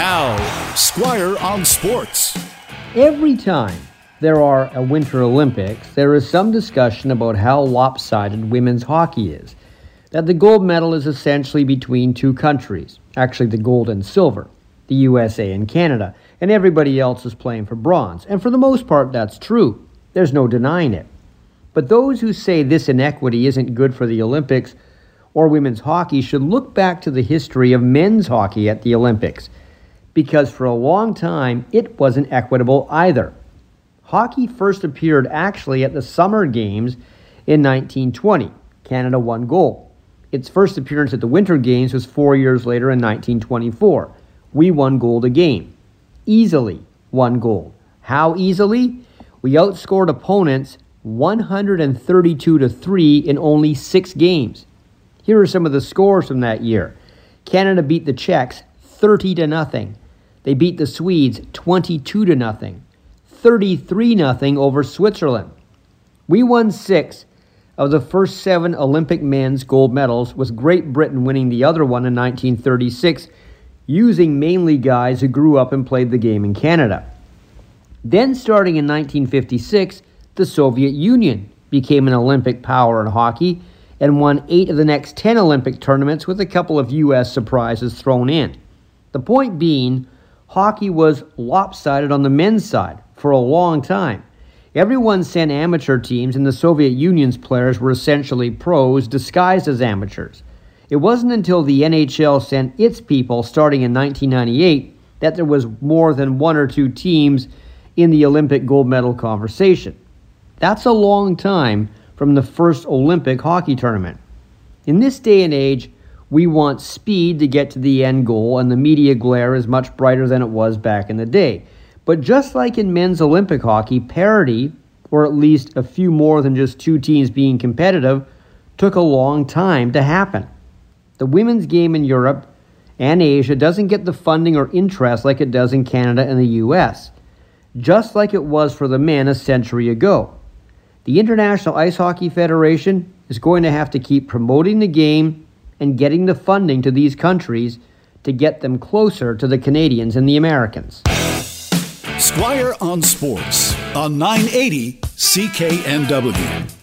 Now, Squire on Sports. Every time there are a Winter Olympics, there is some discussion about how lopsided women's hockey is. That the gold medal is essentially between two countries, actually, the gold and silver, the USA and Canada, and everybody else is playing for bronze. And for the most part, that's true. There's no denying it. But those who say this inequity isn't good for the Olympics or women's hockey should look back to the history of men's hockey at the Olympics because for a long time it wasn't equitable either. Hockey first appeared actually at the Summer Games in 1920. Canada won gold. Its first appearance at the Winter Games was four years later in 1924. We won gold again. Easily won gold. How easily? We outscored opponents 132 to 3 in only six games. Here are some of the scores from that year. Canada beat the Czechs 30 to nothing. They beat the Swedes 22 to nothing. 33 nothing over Switzerland. We won 6 of the first 7 Olympic men's gold medals with Great Britain winning the other one in 1936 using mainly guys who grew up and played the game in Canada. Then starting in 1956, the Soviet Union became an Olympic power in hockey and won eight of the next 10 Olympic tournaments with a couple of U.S. surprises thrown in. The point being, hockey was lopsided on the men's side for a long time. Everyone sent amateur teams, and the Soviet Union's players were essentially pros disguised as amateurs. It wasn't until the NHL sent its people starting in 1998 that there was more than one or two teams in the Olympic gold medal conversation. That's a long time from the first Olympic hockey tournament. In this day and age, we want speed to get to the end goal, and the media glare is much brighter than it was back in the day. But just like in men's Olympic hockey, parity, or at least a few more than just two teams being competitive, took a long time to happen. The women's game in Europe and Asia doesn't get the funding or interest like it does in Canada and the US, just like it was for the men a century ago. The International Ice Hockey Federation is going to have to keep promoting the game and getting the funding to these countries to get them closer to the Canadians and the Americans. Squire on Sports on 980 CKNW.